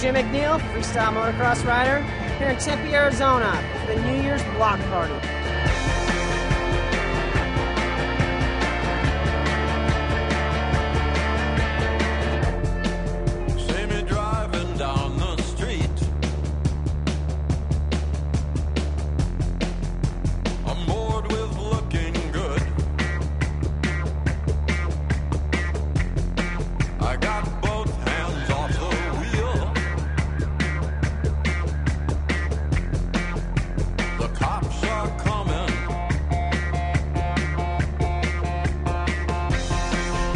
Jim McNeil, freestyle motocross rider, here in Tempe, Arizona for the New Year's block party.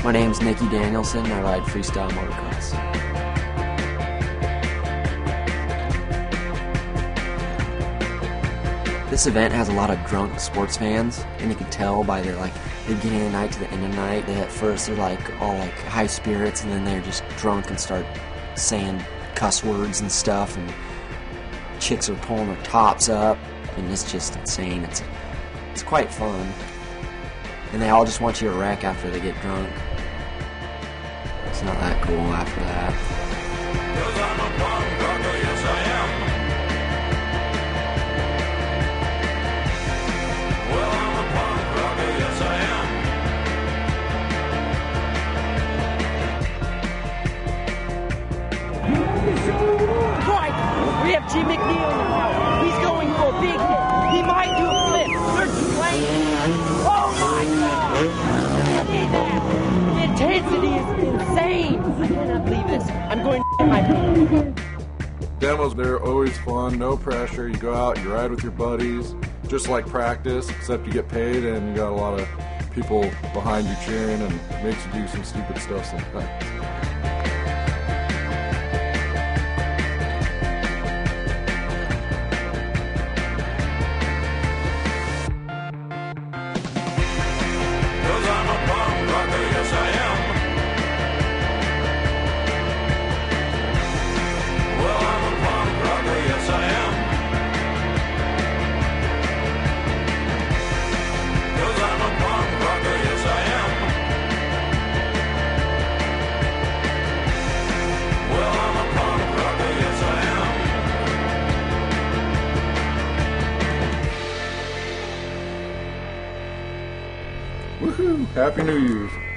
My name's Nikki Danielson. I ride freestyle motocross. This event has a lot of drunk sports fans, and you can tell by their like beginning of the night to the end of the night. They at first they're like all like high spirits, and then they're just drunk and start saying cuss words and stuff, and chicks are pulling their tops up, and it's just insane. It's it's quite fun, and they all just want you to wreck after they get drunk. It's not that cool after that. We have Jim McNeil in the house. He's going for a big hit. He might do a flip. Third lane. I'm going to my. Demos, they're always fun, no pressure. You go out, you ride with your buddies, just like practice, except you get paid and you got a lot of people behind you cheering and makes you do some stupid stuff sometimes. Woohoo! Happy New Year's!